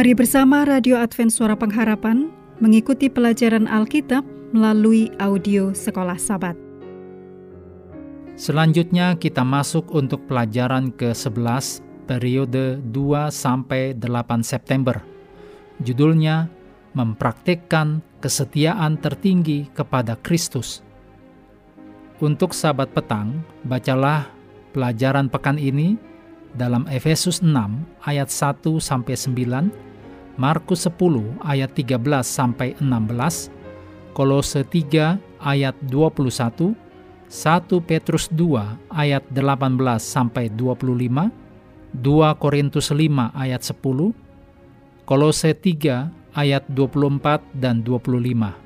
Mari bersama Radio Advent Suara Pengharapan mengikuti pelajaran Alkitab melalui audio Sekolah Sabat. Selanjutnya kita masuk untuk pelajaran ke-11 periode 2 sampai 8 September. Judulnya Mempraktikkan Kesetiaan Tertinggi kepada Kristus. Untuk sahabat petang, bacalah pelajaran pekan ini dalam Efesus 6 ayat 1 sampai 9, Markus 10 ayat 13 sampai 16, Kolose 3 ayat 21, 1 Petrus 2 ayat 18 sampai 25, 2 Korintus 5 ayat 10, Kolose 3 ayat 24 dan 25.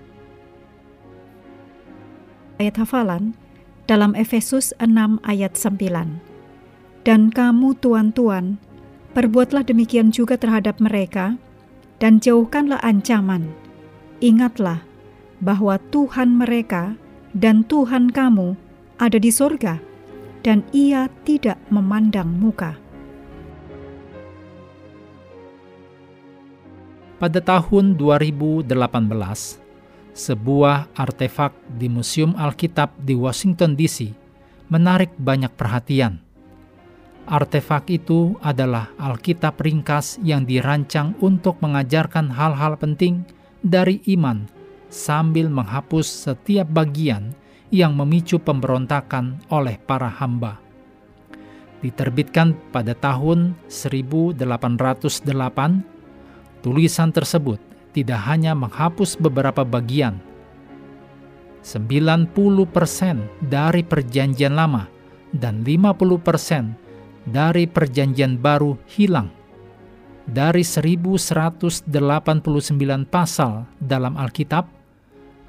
Ayat hafalan dalam Efesus 6 ayat 9. Dan kamu tuan-tuan, perbuatlah demikian juga terhadap mereka, dan jauhkanlah ancaman. Ingatlah bahwa Tuhan mereka dan Tuhan kamu ada di sorga, dan ia tidak memandang muka. Pada tahun 2018, sebuah artefak di Museum Alkitab di Washington DC menarik banyak perhatian. Artefak itu adalah Alkitab ringkas yang dirancang untuk mengajarkan hal-hal penting dari iman sambil menghapus setiap bagian yang memicu pemberontakan oleh para hamba. Diterbitkan pada tahun 1808, tulisan tersebut tidak hanya menghapus beberapa bagian, 90% dari perjanjian lama dan 50% dari Perjanjian Baru hilang. Dari 1189 pasal dalam Alkitab,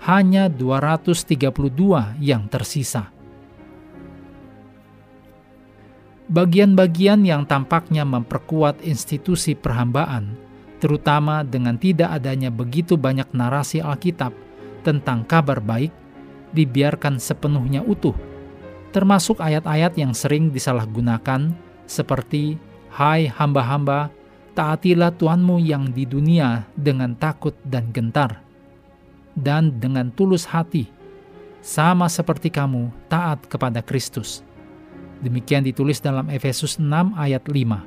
hanya 232 yang tersisa. Bagian-bagian yang tampaknya memperkuat institusi perhambaan, terutama dengan tidak adanya begitu banyak narasi Alkitab tentang kabar baik, dibiarkan sepenuhnya utuh, termasuk ayat-ayat yang sering disalahgunakan seperti, Hai hamba-hamba, taatilah Tuhanmu yang di dunia dengan takut dan gentar, dan dengan tulus hati, sama seperti kamu taat kepada Kristus. Demikian ditulis dalam Efesus 6 ayat 5.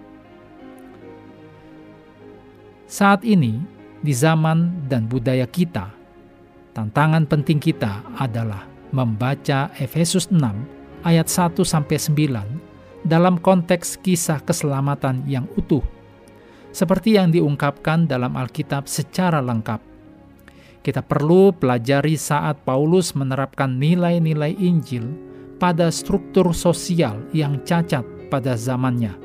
Saat ini, di zaman dan budaya kita, tantangan penting kita adalah membaca Efesus 6 ayat 1 sampai 9 dalam konteks kisah keselamatan yang utuh, seperti yang diungkapkan dalam Alkitab secara lengkap. Kita perlu pelajari saat Paulus menerapkan nilai-nilai Injil pada struktur sosial yang cacat pada zamannya.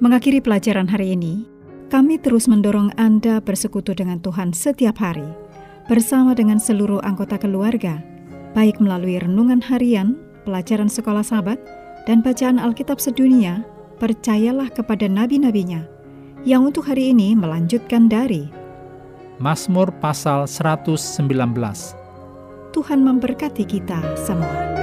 Mengakhiri pelajaran hari ini, kami terus mendorong Anda bersekutu dengan Tuhan setiap hari, bersama dengan seluruh anggota keluarga, baik melalui renungan harian pelajaran sekolah sahabat, dan bacaan Alkitab sedunia, percayalah kepada nabi-nabinya, yang untuk hari ini melanjutkan dari Mazmur pasal 119. Tuhan memberkati kita semua.